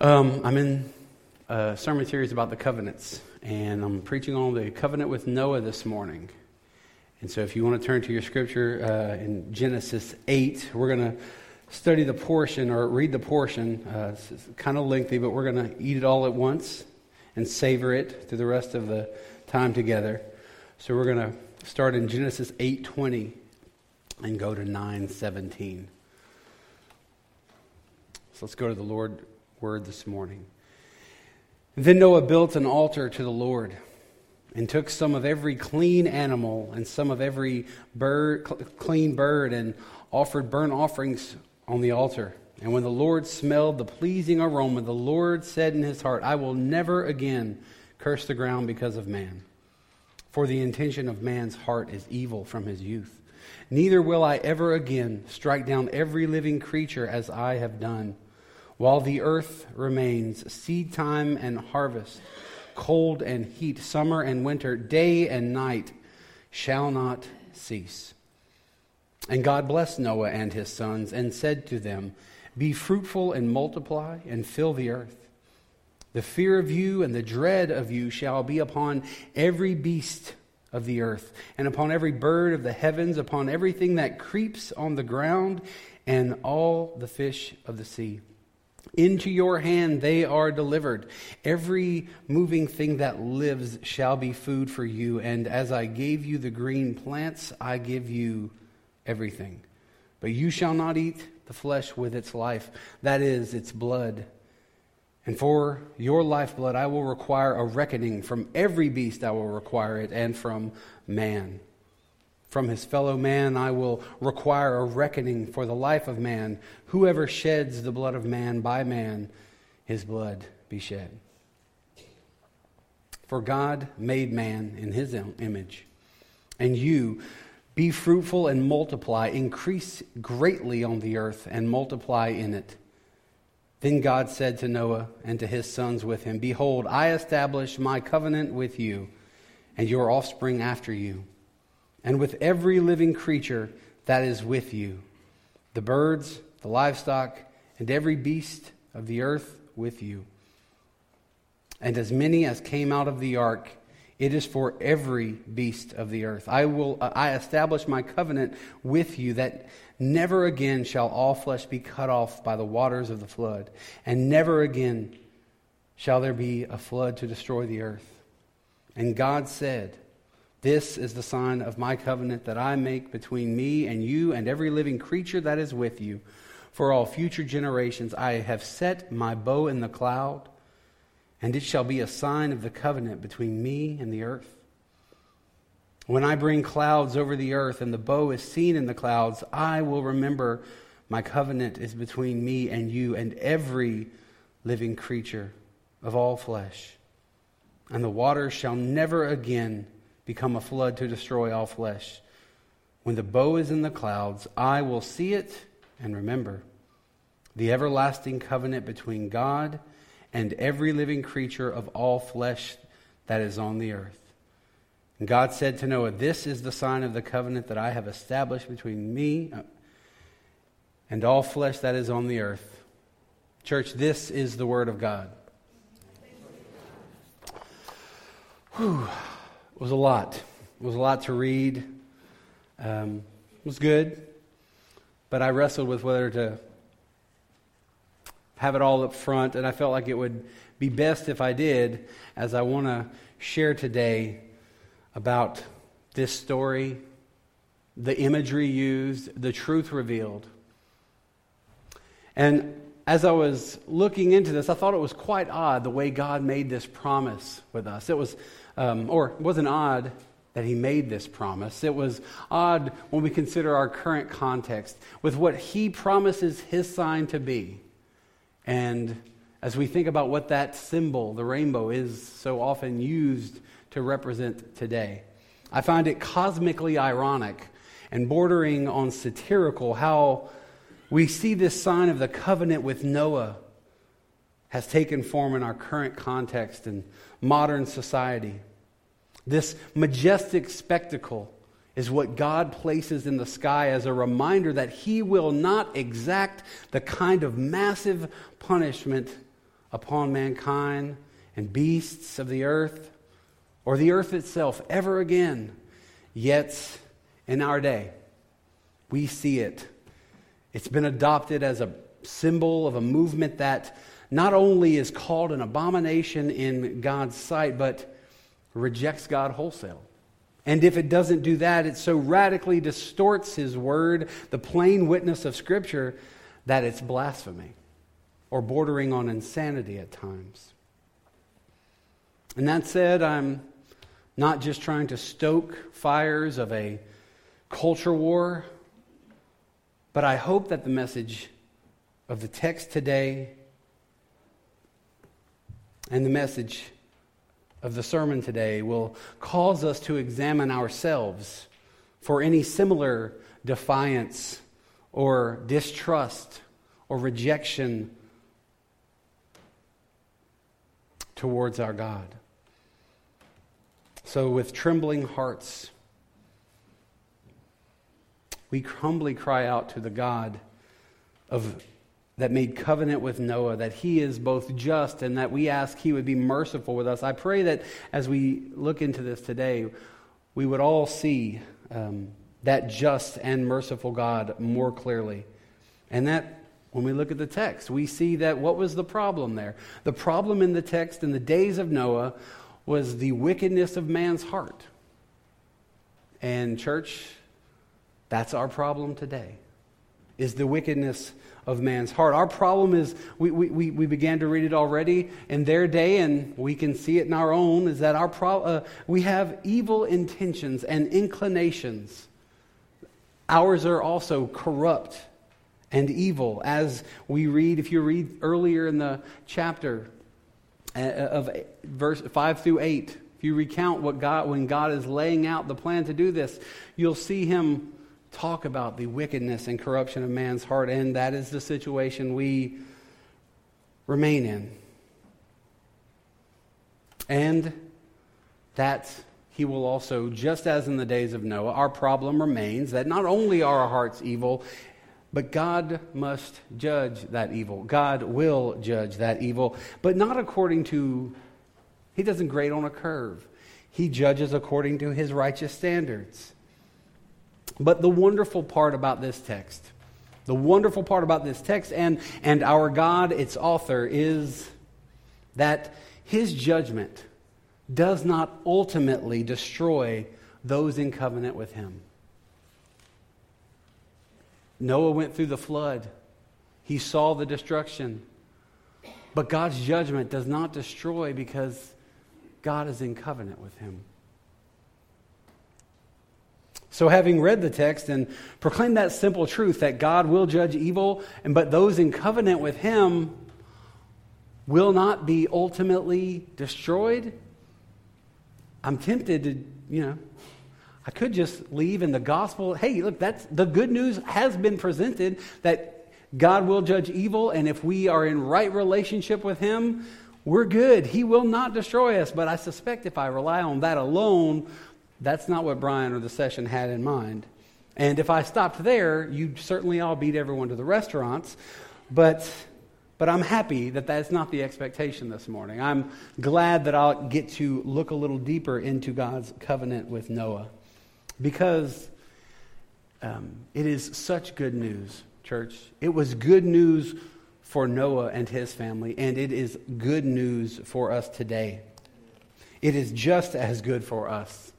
Um, I'm in a sermon series about the covenants, and I'm preaching on the covenant with Noah this morning. And so, if you want to turn to your scripture uh, in Genesis 8, we're going to study the portion or read the portion. Uh, it's kind of lengthy, but we're going to eat it all at once and savor it through the rest of the time together. So, we're going to start in Genesis 8:20 and go to 9:17. So let's go to the Lord word this morning. Then Noah built an altar to the Lord and took some of every clean animal and some of every bird, clean bird and offered burnt offerings on the altar. And when the Lord smelled the pleasing aroma, the Lord said in his heart, I will never again curse the ground because of man. For the intention of man's heart is evil from his youth. Neither will I ever again strike down every living creature as I have done while the earth remains, seed time and harvest, cold and heat, summer and winter, day and night shall not cease. And God blessed Noah and his sons and said to them, Be fruitful and multiply and fill the earth. The fear of you and the dread of you shall be upon every beast of the earth, and upon every bird of the heavens, upon everything that creeps on the ground, and all the fish of the sea. Into your hand they are delivered. Every moving thing that lives shall be food for you. And as I gave you the green plants, I give you everything. But you shall not eat the flesh with its life, that is, its blood. And for your lifeblood I will require a reckoning. From every beast I will require it, and from man. From his fellow man I will require a reckoning for the life of man. Whoever sheds the blood of man, by man his blood be shed. For God made man in his image. And you, be fruitful and multiply, increase greatly on the earth and multiply in it. Then God said to Noah and to his sons with him Behold, I establish my covenant with you and your offspring after you and with every living creature that is with you the birds, the livestock, and every beast of the earth with you. And as many as came out of the ark, it is for every beast of the earth. I will I establish my covenant with you that never again shall all flesh be cut off by the waters of the flood, and never again shall there be a flood to destroy the earth. And God said, this is the sign of my covenant that I make between me and you and every living creature that is with you. For all future generations I have set my bow in the cloud, and it shall be a sign of the covenant between me and the earth. When I bring clouds over the earth and the bow is seen in the clouds, I will remember my covenant is between me and you and every living creature of all flesh. And the waters shall never again become a flood to destroy all flesh. When the bow is in the clouds, I will see it and remember the everlasting covenant between God and every living creature of all flesh that is on the earth. And God said to Noah, This is the sign of the covenant that I have established between me uh, and all flesh that is on the earth. Church, this is the word of God. Whew. It was a lot. It was a lot to read. Um, it was good, but I wrestled with whether to have it all up front, and I felt like it would be best if I did, as I want to share today about this story, the imagery used, the truth revealed. And as I was looking into this, I thought it was quite odd the way God made this promise with us. It was um, or it wasn't odd that he made this promise. It was odd when we consider our current context with what he promises his sign to be. And as we think about what that symbol, the rainbow, is so often used to represent today, I find it cosmically ironic and bordering on satirical how we see this sign of the covenant with Noah has taken form in our current context and modern society. This majestic spectacle is what God places in the sky as a reminder that He will not exact the kind of massive punishment upon mankind and beasts of the earth or the earth itself ever again. Yet, in our day, we see it. It's been adopted as a symbol of a movement that not only is called an abomination in God's sight, but rejects God wholesale. And if it doesn't do that, it so radically distorts His word, the plain witness of Scripture, that it's blasphemy or bordering on insanity at times. And that said, I'm not just trying to stoke fires of a culture war, but I hope that the message of the text today and the message of the sermon today will cause us to examine ourselves for any similar defiance or distrust or rejection towards our God. So, with trembling hearts, we humbly cry out to the God of that made covenant with Noah, that he is both just and that we ask he would be merciful with us. I pray that as we look into this today, we would all see um, that just and merciful God more clearly. And that when we look at the text, we see that what was the problem there? The problem in the text in the days of Noah was the wickedness of man's heart. And, church, that's our problem today, is the wickedness of man's heart. Our problem is, we, we, we began to read it already in their day, and we can see it in our own, is that our pro- uh, we have evil intentions and inclinations. Ours are also corrupt and evil, as we read, if you read earlier in the chapter uh, of verse 5 through 8, if you recount what God, when God is laying out the plan to do this, you'll see him talk about the wickedness and corruption of man's heart, and that is the situation we remain in. And that he will also, just as in the days of Noah, our problem remains that not only are our hearts evil, but God must judge that evil. God will judge that evil, but not according to, he doesn't grade on a curve. He judges according to his righteous standards. But the wonderful part about this text, the wonderful part about this text and, and our God, its author, is that his judgment does not ultimately destroy those in covenant with him. Noah went through the flood, he saw the destruction. But God's judgment does not destroy because God is in covenant with him. So, having read the text and proclaimed that simple truth that God will judge evil, and but those in covenant with Him will not be ultimately destroyed, I'm tempted to, you know, I could just leave in the gospel. Hey, look, that's the good news has been presented that God will judge evil, and if we are in right relationship with Him, we're good. He will not destroy us. But I suspect if I rely on that alone, that's not what Brian or the session had in mind. And if I stopped there, you'd certainly all beat everyone to the restaurants. But, but I'm happy that that's not the expectation this morning. I'm glad that I'll get to look a little deeper into God's covenant with Noah because um, it is such good news, church. It was good news for Noah and his family, and it is good news for us today. It is just as good for us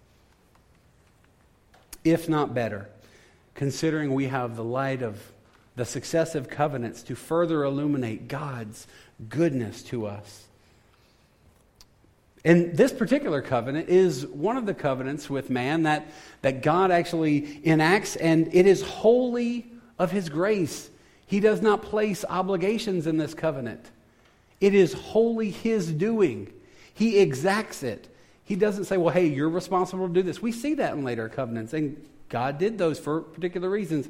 if not better, considering we have the light of the successive covenants to further illuminate God's goodness to us. And this particular covenant is one of the covenants with man that, that God actually enacts, and it is wholly of His grace. He does not place obligations in this covenant, it is wholly His doing. He exacts it. He doesn't say, well, hey, you're responsible to do this. We see that in later covenants, and God did those for particular reasons.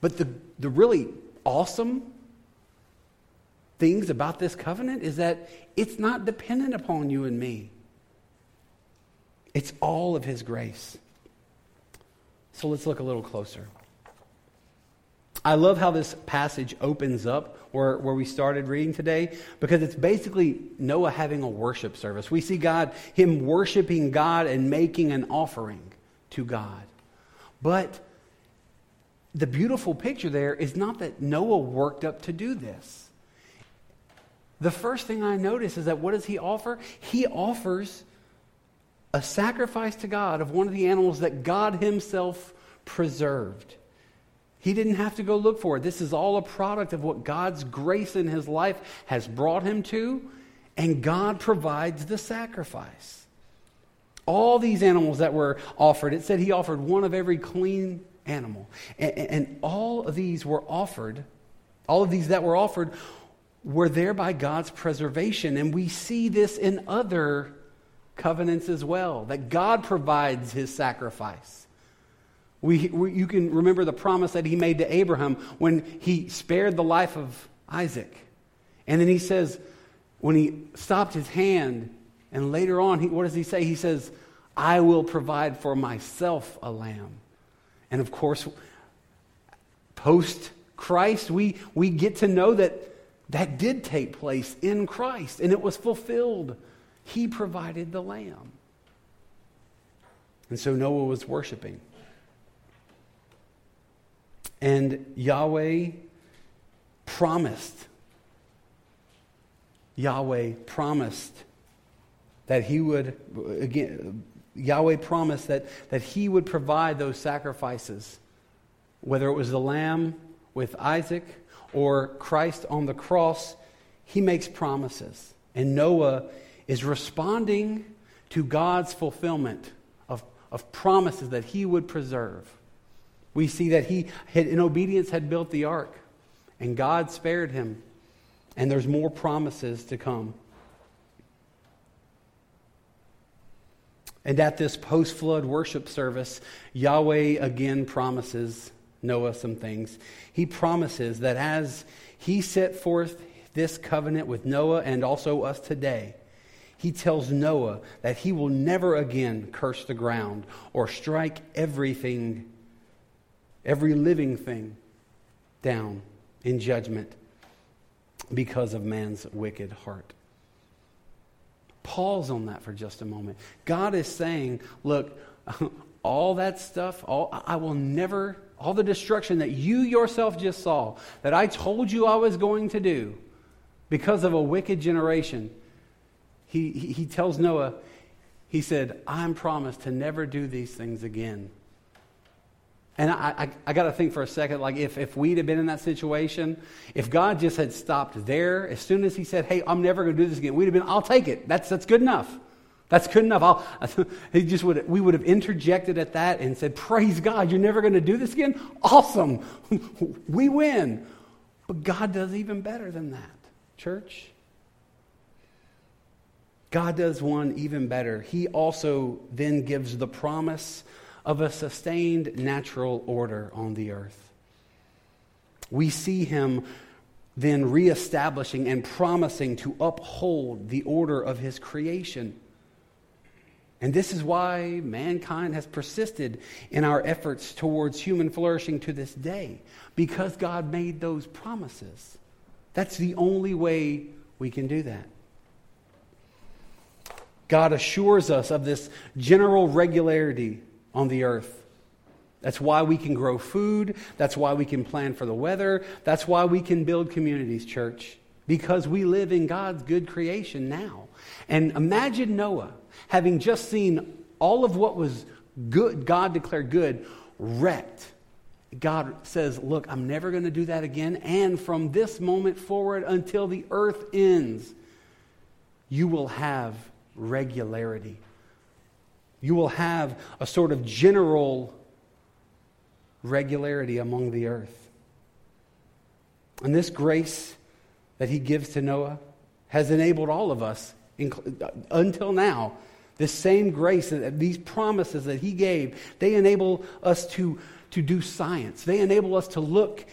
But the, the really awesome things about this covenant is that it's not dependent upon you and me, it's all of His grace. So let's look a little closer. I love how this passage opens up where, where we started reading today because it's basically Noah having a worship service. We see God, him worshiping God and making an offering to God. But the beautiful picture there is not that Noah worked up to do this. The first thing I notice is that what does he offer? He offers a sacrifice to God of one of the animals that God himself preserved. He didn't have to go look for it. This is all a product of what God's grace in his life has brought him to, and God provides the sacrifice. All these animals that were offered, it said he offered one of every clean animal. And, and all of these were offered, all of these that were offered were there by God's preservation. And we see this in other covenants as well, that God provides his sacrifice. We, we, you can remember the promise that he made to Abraham when he spared the life of Isaac. And then he says, when he stopped his hand, and later on, he, what does he say? He says, I will provide for myself a lamb. And of course, post Christ, we, we get to know that that did take place in Christ and it was fulfilled. He provided the lamb. And so Noah was worshiping. And Yahweh promised, Yahweh promised that he would, again, Yahweh promised that, that he would provide those sacrifices, whether it was the lamb with Isaac or Christ on the cross, he makes promises. And Noah is responding to God's fulfillment of, of promises that he would preserve. We see that he, had, in obedience, had built the ark, and God spared him. And there's more promises to come. And at this post flood worship service, Yahweh again promises Noah some things. He promises that as he set forth this covenant with Noah and also us today, he tells Noah that he will never again curse the ground or strike everything every living thing down in judgment because of man's wicked heart. Pause on that for just a moment. God is saying, look, all that stuff, all, I will never, all the destruction that you yourself just saw, that I told you I was going to do because of a wicked generation, he, he, he tells Noah, he said, I'm promised to never do these things again. And I, I, I got to think for a second, like if, if we'd have been in that situation, if God just had stopped there, as soon as He said, "Hey, I'm never going to do this again," we'd have been, "I'll take it. That's that's good enough. That's good enough." I'll, he just would we would have interjected at that and said, "Praise God, you're never going to do this again. Awesome, we win." But God does even better than that, church. God does one even better. He also then gives the promise of a sustained natural order on the earth. We see him then reestablishing and promising to uphold the order of his creation. And this is why mankind has persisted in our efforts towards human flourishing to this day, because God made those promises. That's the only way we can do that. God assures us of this general regularity on the earth. That's why we can grow food. That's why we can plan for the weather. That's why we can build communities, church, because we live in God's good creation now. And imagine Noah having just seen all of what was good, God declared good, wrecked. God says, Look, I'm never going to do that again. And from this moment forward until the earth ends, you will have regularity you will have a sort of general regularity among the earth. And this grace that he gives to Noah has enabled all of us until now. This same grace, these promises that he gave, they enable us to, to do science. They enable us to look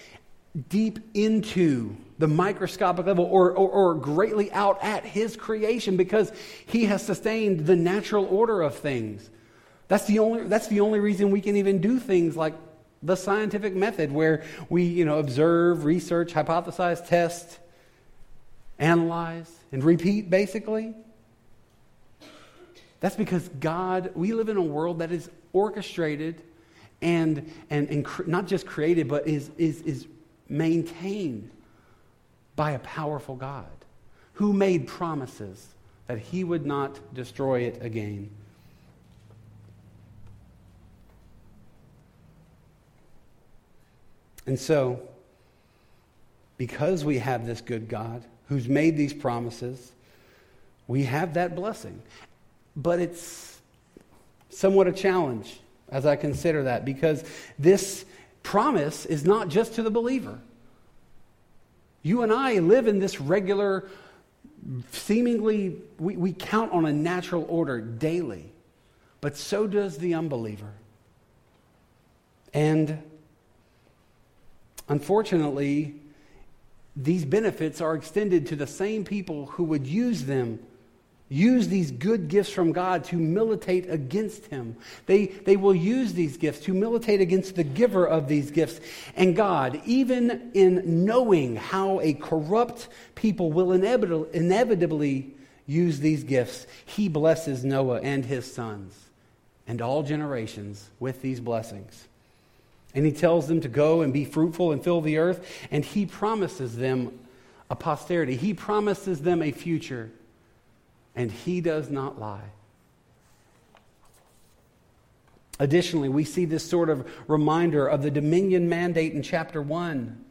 deep into the microscopic level or, or, or, greatly out at his creation because he has sustained the natural order of things. That's the, only, that's the only reason we can even do things like the scientific method where we, you know, observe, research, hypothesize, test, analyze, and repeat, basically. That's because God, we live in a world that is orchestrated and, and, and cr- not just created, but is, is, is maintained by a powerful God who made promises that he would not destroy it again. And so, because we have this good God who's made these promises, we have that blessing. But it's somewhat a challenge as I consider that because this promise is not just to the believer. You and I live in this regular, seemingly, we, we count on a natural order daily, but so does the unbeliever. And unfortunately, these benefits are extended to the same people who would use them use these good gifts from God to militate against him. They, they will use these gifts to militate against the giver of these gifts. And God, even in knowing how a corrupt people will inevitably, use these gifts, he blesses Noah and his sons and all generations with these blessings. And he tells them to go and be fruitful and fill the earth, and he promises them a posterity. He promises them a future and he does not lie. Additionally, we see this sort of reminder of the dominion mandate in chapter 1.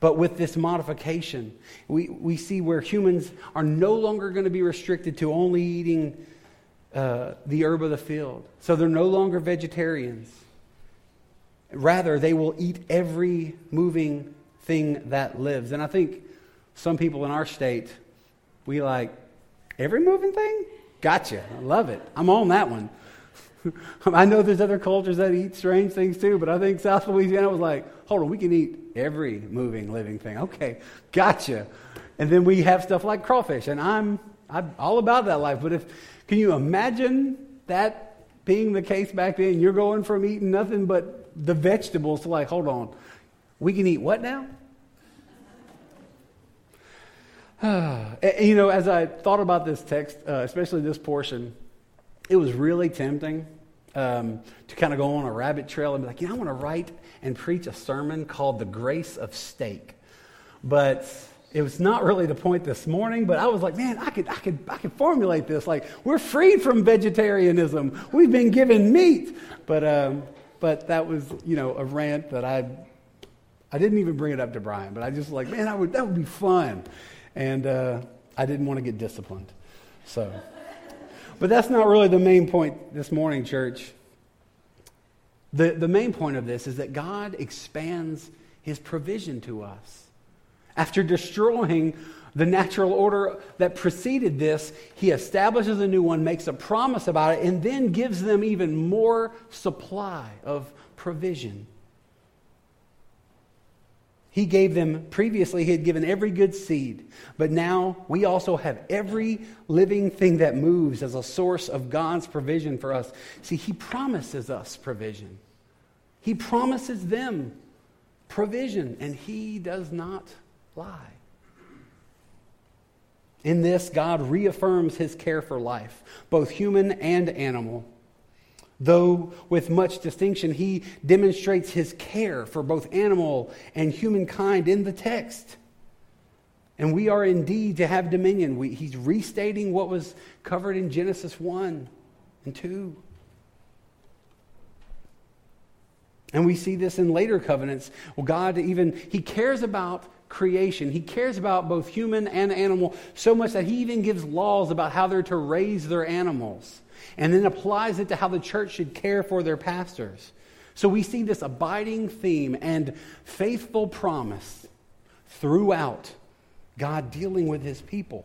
But with this modification, we, we see where humans are no longer going to be restricted to only eating uh, the herb of the field. So they're no longer vegetarians. Rather, they will eat every moving thing that lives. And I think some people in our state, we like Every moving thing? Gotcha. I love it. I'm on that one. I know there's other cultures that eat strange things too, but I think South Louisiana was like, hold on, we can eat every moving, living thing. Okay, gotcha. And then we have stuff like crawfish, and I'm, I'm all about that life. But if, can you imagine that being the case back then? You're going from eating nothing but the vegetables to like, hold on, we can eat what now? you know, as I thought about this text, uh, especially this portion, it was really tempting um, to kind of go on a rabbit trail and be like, you know, I want to write and preach a sermon called The Grace of Steak. But it was not really the point this morning, but I was like, man, I could, I could, I could formulate this. Like, we're freed from vegetarianism. We've been given meat. But, um, but that was, you know, a rant that I, I didn't even bring it up to Brian, but I just like, man, I would, that would be fun and uh, I didn't want to get disciplined. So, but that's not really the main point this morning, church. The, the main point of this is that God expands his provision to us. After destroying the natural order that preceded this, he establishes a new one, makes a promise about it, and then gives them even more supply of provision. He gave them, previously, He had given every good seed. But now we also have every living thing that moves as a source of God's provision for us. See, He promises us provision, He promises them provision, and He does not lie. In this, God reaffirms His care for life, both human and animal. Though with much distinction, he demonstrates his care for both animal and humankind in the text. And we are indeed to have dominion. We, he's restating what was covered in Genesis 1 and 2. And we see this in later covenants. Well, God even, He cares about creation. He cares about both human and animal so much that He even gives laws about how they're to raise their animals and then applies it to how the church should care for their pastors. So we see this abiding theme and faithful promise throughout God dealing with his people.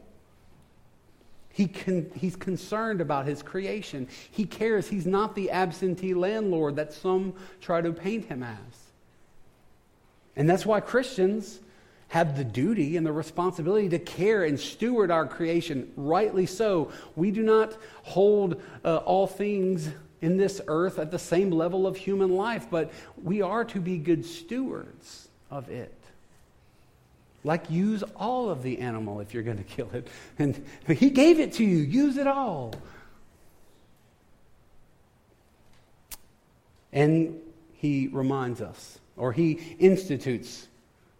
He con- he's concerned about his creation. He cares. He's not the absentee landlord that some try to paint him as. And that's why Christians have the duty and the responsibility to care and steward our creation, rightly so. We do not hold uh, all things in this earth at the same level of human life, but we are to be good stewards of it. Like, use all of the animal if you're going to kill it. And he gave it to you, use it all. And he reminds us, or he institutes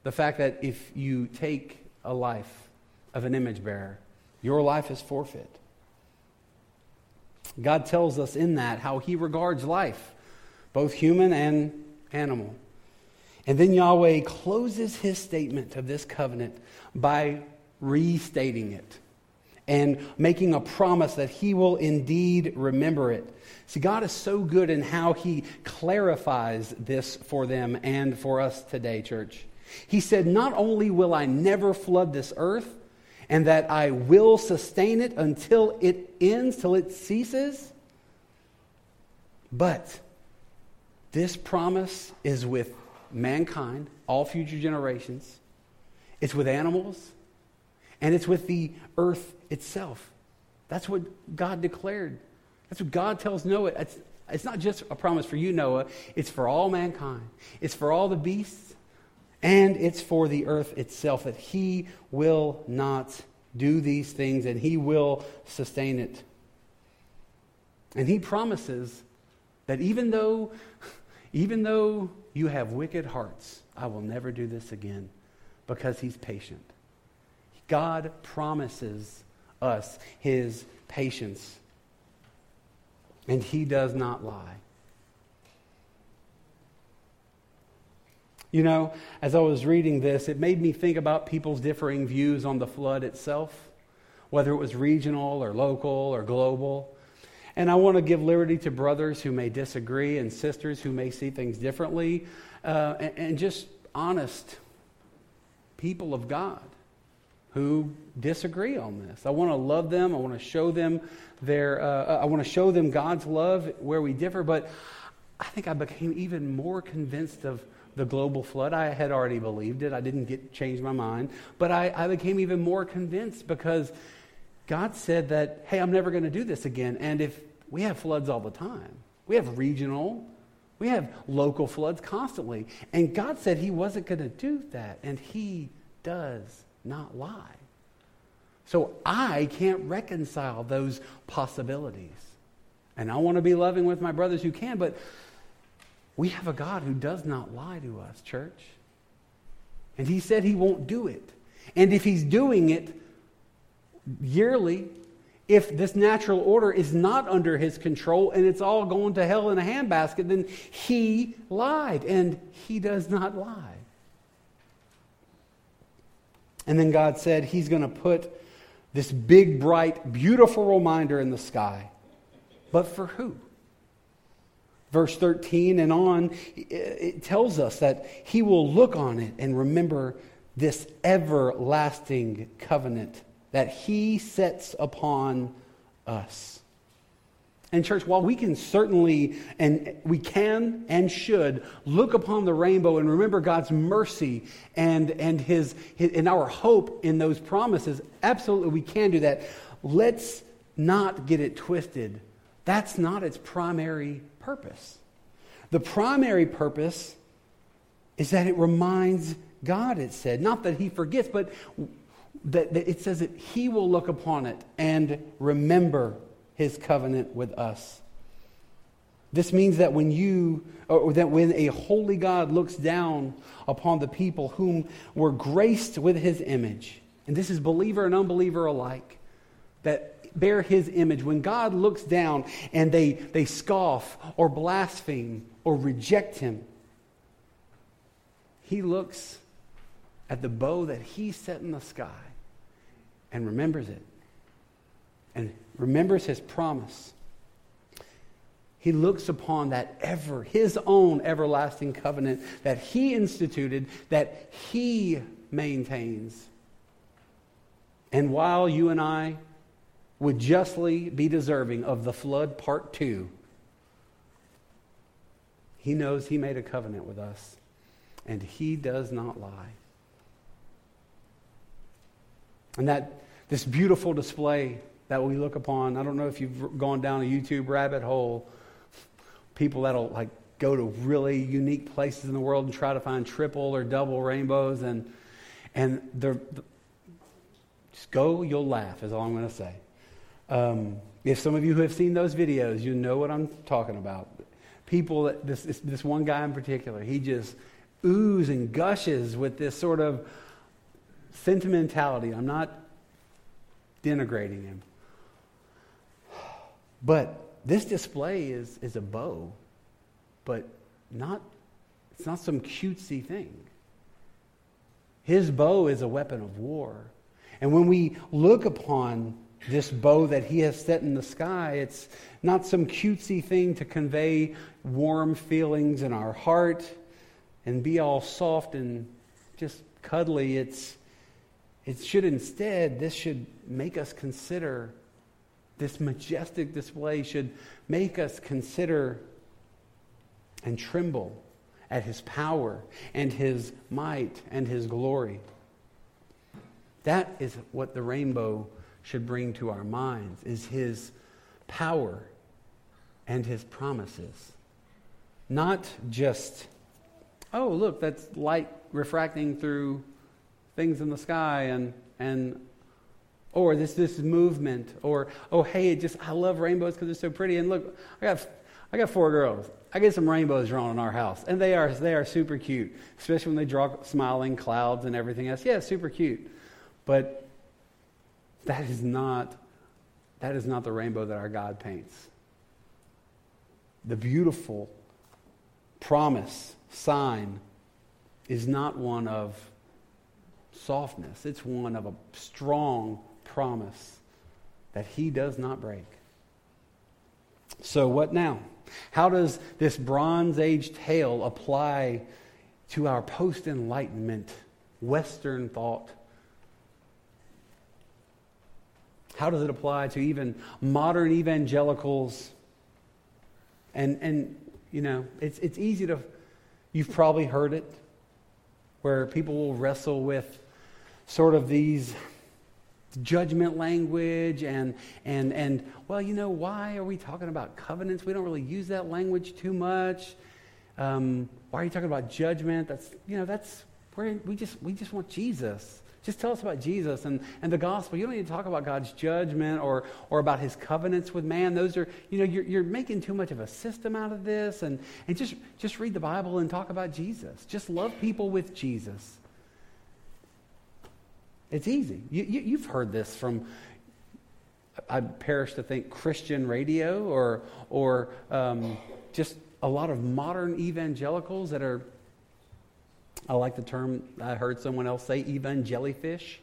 the fact that if you take a life of an image bearer, your life is forfeit. God tells us in that how he regards life, both human and animal. And then Yahweh closes his statement of this covenant by restating it and making a promise that he will indeed remember it. See, God is so good in how he clarifies this for them and for us today, church. He said, Not only will I never flood this earth, and that I will sustain it until it ends, till it ceases, but this promise is with mankind, all future generations, it's with animals, and it's with the earth itself. That's what God declared. That's what God tells Noah. It's, it's not just a promise for you, Noah, it's for all mankind, it's for all the beasts, and it's for the earth itself that He will not do these things and He will sustain it. And He promises that even though, even though you have wicked hearts, I will never do this again because He's patient. God promises us His patience, and He does not lie. You know, as I was reading this, it made me think about people's differing views on the flood itself, whether it was regional or local or global. And I want to give liberty to brothers who may disagree and sisters who may see things differently, uh, and, and just honest people of God who disagree on this. I want to love them. I want to show them their. Uh, I want to show them God's love where we differ. But I think I became even more convinced of the global flood. I had already believed it. I didn't get change my mind, but I, I became even more convinced because God said that, hey, I'm never going to do this again. And if we have floods all the time, we have regional, we have local floods constantly. And God said He wasn't going to do that. And He does not lie. So I can't reconcile those possibilities. And I want to be loving with my brothers who can, but we have a God who does not lie to us, church. And He said He won't do it. And if He's doing it, yearly if this natural order is not under his control and it's all going to hell in a handbasket, then he lied, and he does not lie. And then God said he's going to put this big, bright, beautiful reminder in the sky. But for who? Verse 13 and on, it tells us that he will look on it and remember this everlasting covenant that he sets upon us. And, church, while we can certainly, and we can and should look upon the rainbow and remember God's mercy and, and, his, his, and our hope in those promises, absolutely we can do that. Let's not get it twisted. That's not its primary purpose. The primary purpose is that it reminds God, it said. Not that he forgets, but that, that it says that he will look upon it and remember his covenant with us. This means that when you, or that when a holy God looks down upon the people whom were graced with his image, and this is believer and unbeliever alike, that bear his image, when God looks down and they, they scoff or blaspheme or reject him, he looks at the bow that he set in the sky and remembers it and remembers his promise. He looks upon that ever, his own everlasting covenant that he instituted, that he maintains. And while you and I would justly be deserving of the flood part two, he knows he made a covenant with us, and he does not lie. And that this beautiful display that we look upon, I don't know if you've gone down a YouTube rabbit hole, people that'll like go to really unique places in the world and try to find triple or double rainbows and and they're just go you'll laugh is all i'm going to say um, if some of you who have seen those videos you know what i'm talking about people that this, this, this one guy in particular he just oozes and gushes with this sort of sentimentality i'm not denigrating him but this display is, is a bow but not, it's not some cutesy thing. His bow is a weapon of war. And when we look upon this bow that he has set in the sky, it's not some cutesy thing to convey warm feelings in our heart and be all soft and just cuddly. It's, it should instead, this should make us consider, this majestic display should make us consider and tremble at his power and his might and his glory. That is what the rainbow should bring to our minds is his power and his promises. Not just, oh, look, that's light refracting through things in the sky and and or this this movement or oh hey it just I love rainbows because they're so pretty and look I got I got four girls I get some rainbows drawn in our house, and they are they are super cute, especially when they draw smiling clouds and everything else. Yeah, super cute, but that is not that is not the rainbow that our God paints. The beautiful promise sign is not one of softness; it's one of a strong promise that He does not break. So, what now? How does this Bronze Age tale apply to our post Enlightenment Western thought? How does it apply to even modern evangelicals? And, and you know, it's, it's easy to, you've probably heard it, where people will wrestle with sort of these judgment language and and and well you know why are we talking about covenants? We don't really use that language too much. Um, why are you talking about judgment? That's you know that's where we just we just want jesus just tell us about jesus and, and the gospel. You don't need to talk about god's judgment or or about his covenants with man. Those are you know you're, you're making too much of a system out of this. And and just just read the bible and talk about jesus. Just love people with jesus. It's easy. You, you, heard this from, I perish to think, Christian radio or, or um, just a lot of modern evangelicals that are, I like the term, I heard someone else say, even jellyfish.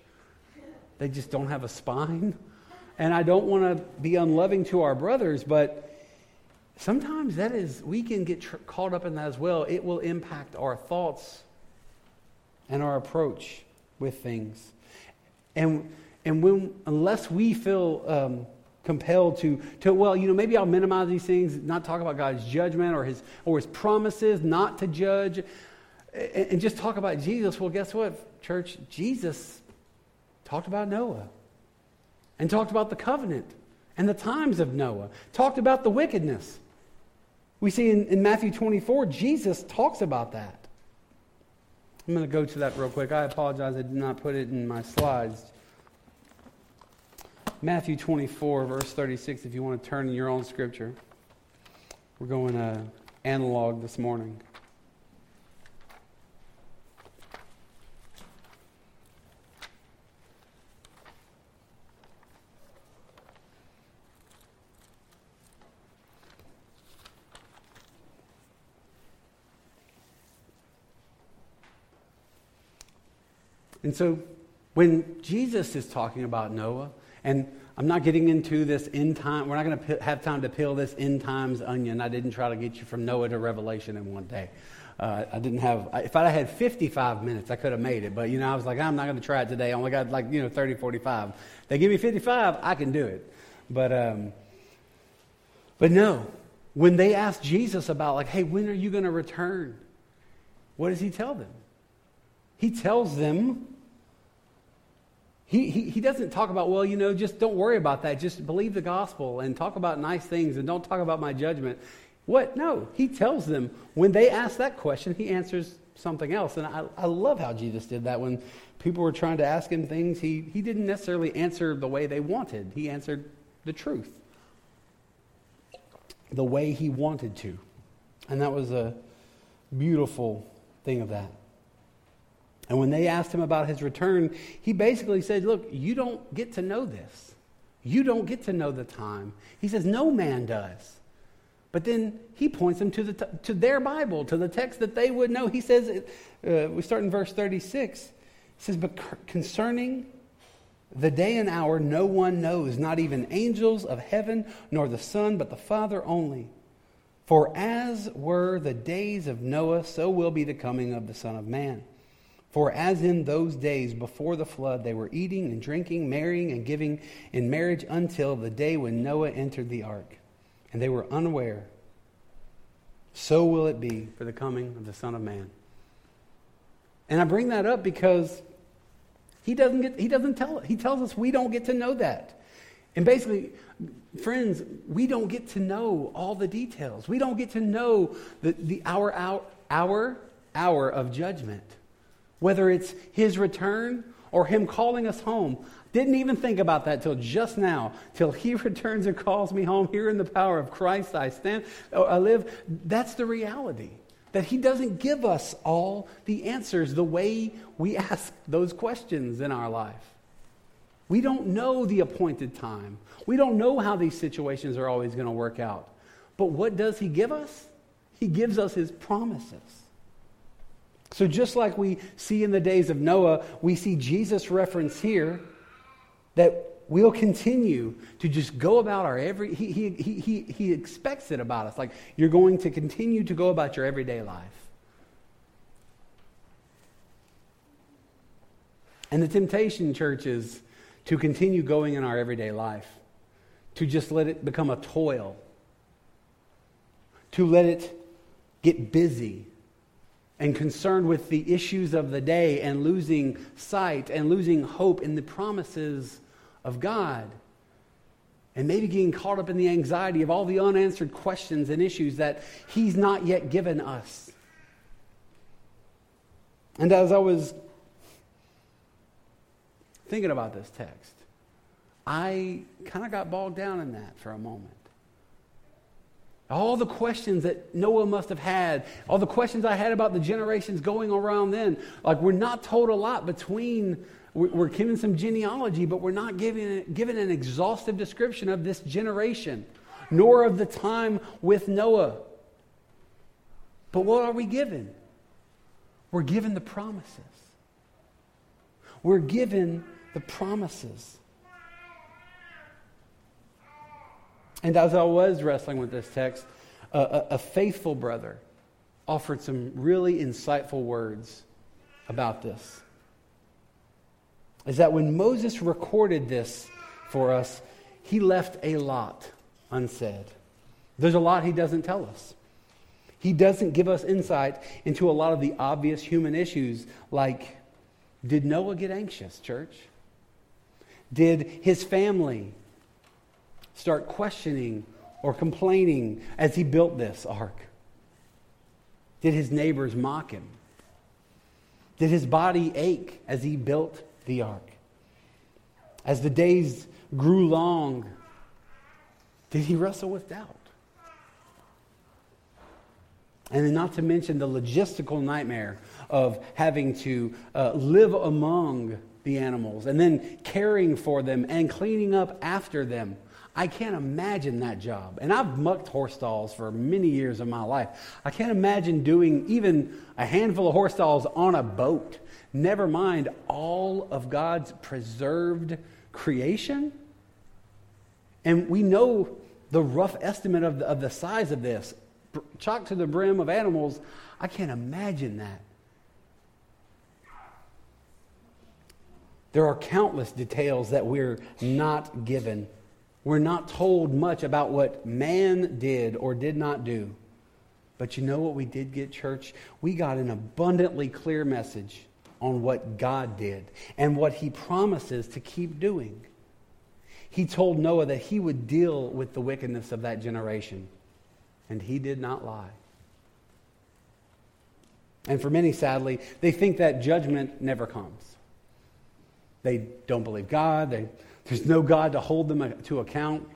They just don't have a spine. And I don't want to be unloving to our brothers, but sometimes that is, we can get tr- caught up in that as well. It will impact our thoughts and our approach with things. And, and when, unless we feel um, compelled to, to, well, you know, maybe I'll minimize these things, not talk about God's judgment or his, or his promises, not to judge, and, just talk about Jesus. Well, guess what, church? Jesus talked about Noah and talked about the covenant and the times of Noah, talked about the wickedness. We see in, in Matthew 24, Jesus talks about that. I'm going to go to that real quick. I apologize, I did not put it in my slides. Matthew 24, verse 36, if you want to turn in your own scripture. We're going to analog this morning. And so when Jesus is talking about Noah, and I'm not getting into this end time, we're not going to have time to peel this end times onion. I didn't try to get you from Noah to Revelation in one day. Uh, I didn't have, if I had 55 minutes, I could have made it. But, you know, I was like, I'm not going to try it today. I only got like, you know, 30, 45. They give me 55, I can do it. But, um, but no, when they ask Jesus about, like, hey, when are you going to return? What does he tell them? He tells them, he, he, he doesn't talk about, well, you know, just don't worry about that. Just believe the gospel and talk about nice things and don't talk about my judgment. What? No. He tells them when they ask that question, he answers something else. And I, I love how Jesus did that when people were trying to ask him things. He, he didn't necessarily answer the way they wanted, he answered the truth, the way he wanted to. And that was a beautiful thing of that. And when they asked him about his return, he basically said, Look, you don't get to know this. You don't get to know the time. He says, No man does. But then he points them to, the to their Bible, to the text that they would know. He says, uh, we start in verse 36. He says, But concerning the day and hour, no one knows, not even angels of heaven, nor the Son, but the Father only. For as were the days of Noah, so will be the coming of the Son of Man. For as in those days before the flood, they were eating and drinking, marrying and giving in marriage until the day when Noah entered the ark and they were unaware, so will it be for the coming of the Son of Man. And I bring that up because he doesn't get he doesn't tell he tells us we don't get to know that. And basically, friends, we don't get to know all the details. We don't get to know the, the hour, hour, hour, hour of judgment. Whether it's his return or him calling us home. Didn't even think about that till just now, till he returns and calls me home. Here in the power of Christ I stand, oh, I live. That's the reality. That he doesn't give us all the answers the way we ask those questions in our life. We don't know the appointed time. We don't know how these situations are always going to work out. But what does he give us? He gives us his promises. So, just like we see in the days of Noah, we see Jesus reference here that we'll continue to just go about our every he, he, he, he expects it about us. Like you're going to continue to go about your everyday life. And the temptation church is to continue going in our everyday life to just let it become a toil to let it get busy and concerned with the issues of the day and losing sight and losing hope in the promises of God. And maybe getting caught up in the anxiety of all the unanswered questions and issues that He's not yet given us. And as I was thinking about this text, I kind of got bogged down in that for a moment. All the questions that Noah must have had, all the questions I had about the generations going around then, like we're not told a lot between, we're given some genealogy, but we're not given, given an exhaustive description of this generation, nor of the time with Noah. But what are we given? We're given the promises. We're given the promises. And as I was wrestling with this text, a, a, a faithful brother offered some really insightful words about this. Is that when Moses recorded this for us, he left a lot unsaid. There's a lot he doesn't tell us. He doesn't give us insight into a lot of the obvious human issues, like did Noah get anxious, church? Did his family start questioning or complaining as he built this ark? Did his neighbors mock him? Did his body ache as he built the ark? As the days grew long, did he wrestle with doubt? And then, not to mention the logistical nightmare of having to uh, live among the animals and then caring for them and cleaning up after them I can't imagine that job. And I've mucked horse stalls for many years of my life. I can't imagine doing even a handful of horse stalls on a boat. Never mind all of God's preserved creation. And we know the rough estimate of the, of the size of this. Chock to the brim of animals. I can't imagine that. There are countless details that we're not given we're not told much about what man did or did not do. But you know what we did get, church? We got an abundantly clear message on what God did and what he promises to keep doing. He told Noah that he would deal with the wickedness of that generation. and he did not lie. And for many, sadly, they think that judgment never comes. They don't believe God. They, there's no God to hold them uh, to account.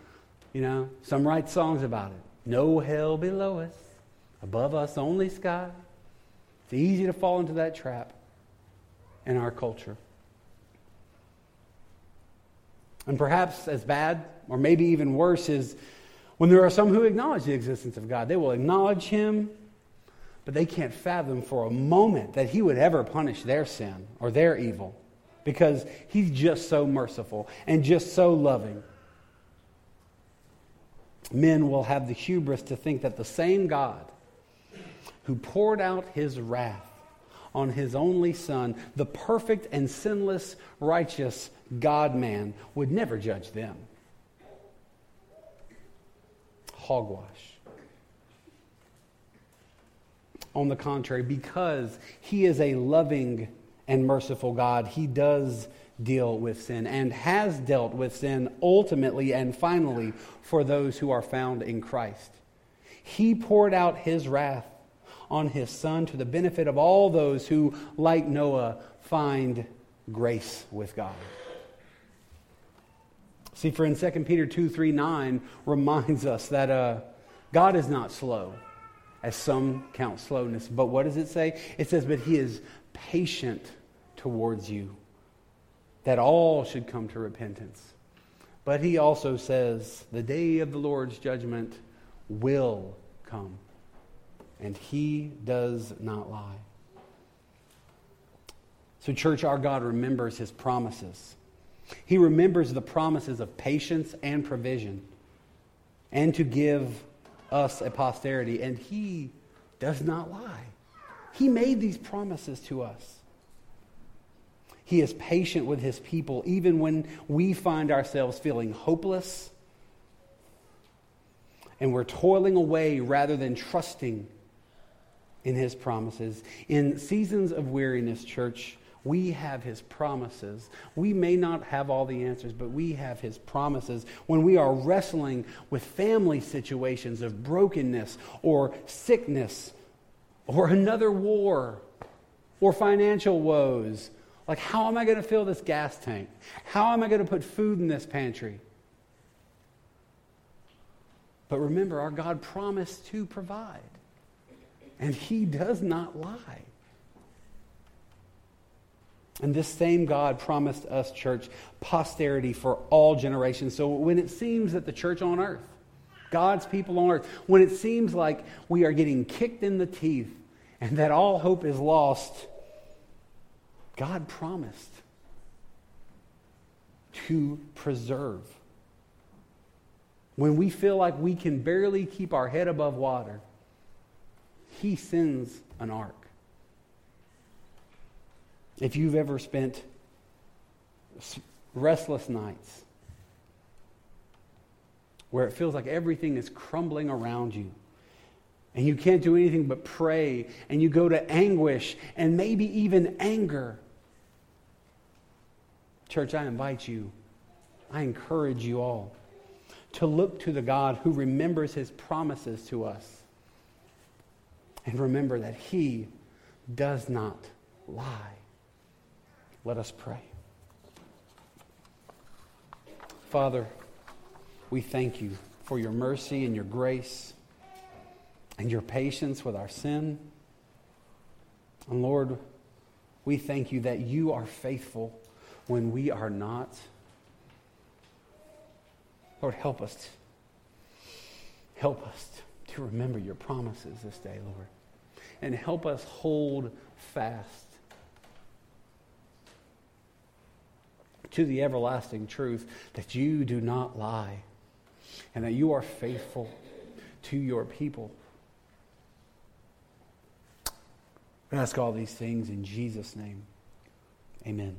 You know, some write songs about it. No hell below us, above us only sky. It's easy to fall into that trap in our culture. And perhaps as bad, or maybe even worse, is when there are some who acknowledge the existence of God. They will acknowledge Him, but they can't fathom for a moment that He would ever punish their sin or their evil because He's just so merciful and just so loving. Men will have the hubris to think that the same God who poured out His wrath on his only son, the perfect and sinless, righteous God man, would never judge them. Hogwash. On the contrary, because he is a loving and merciful God, he does deal with sin and has dealt with sin ultimately and finally for those who are found in Christ. He poured out his wrath on his son to the benefit of all those who, like Noah, find grace with God. See, for in 2 Peter 2 3 9 reminds us that uh, God is not slow, as some count slowness. But what does it say? It says, But he is patient towards you, that all should come to repentance. But he also says, The day of the Lord's judgment will come and he does not lie. So, church, our God remembers his promises. He remembers the promises of patience and provision, and to give us a posterity, and he does not lie. He made these promises to us. He is patient with his people even when we find ourselves feeling hopeless and we're toiling away rather than trusting in his promises. In seasons of weariness, church, we have his promises. We may not have all the answers, but we have his promises. When we are wrestling with family situations of brokenness or sickness or another war or financial woes, like how am I going to fill this gas tank? How am I going to put food in this pantry? But remember, our God promised to provide. And he does not lie. And this same God promised us, church, posterity for all generations. So when it seems that the church on earth, God's people on earth, when it seems like we are getting kicked in the teeth and that all hope is lost, God promised to preserve. When we feel like we can barely keep our head above water, he sends an ark. If you've ever spent restless nights where it feels like everything is crumbling around you and you can't do anything but pray and you go to anguish and maybe even anger, church, I invite you, I encourage you all to look to the God who remembers his promises to us and remember that He does not lie. Let us pray. Father, we thank you for your mercy and your grace and your patience with our sin. And Lord, we thank you that you are faithful when we are not. Lord, help us. Help us to remember your promises this day, Lord and help us hold fast to the everlasting truth that you do not lie and that you are faithful to your people. Ask all these things in Jesus' name. Amen.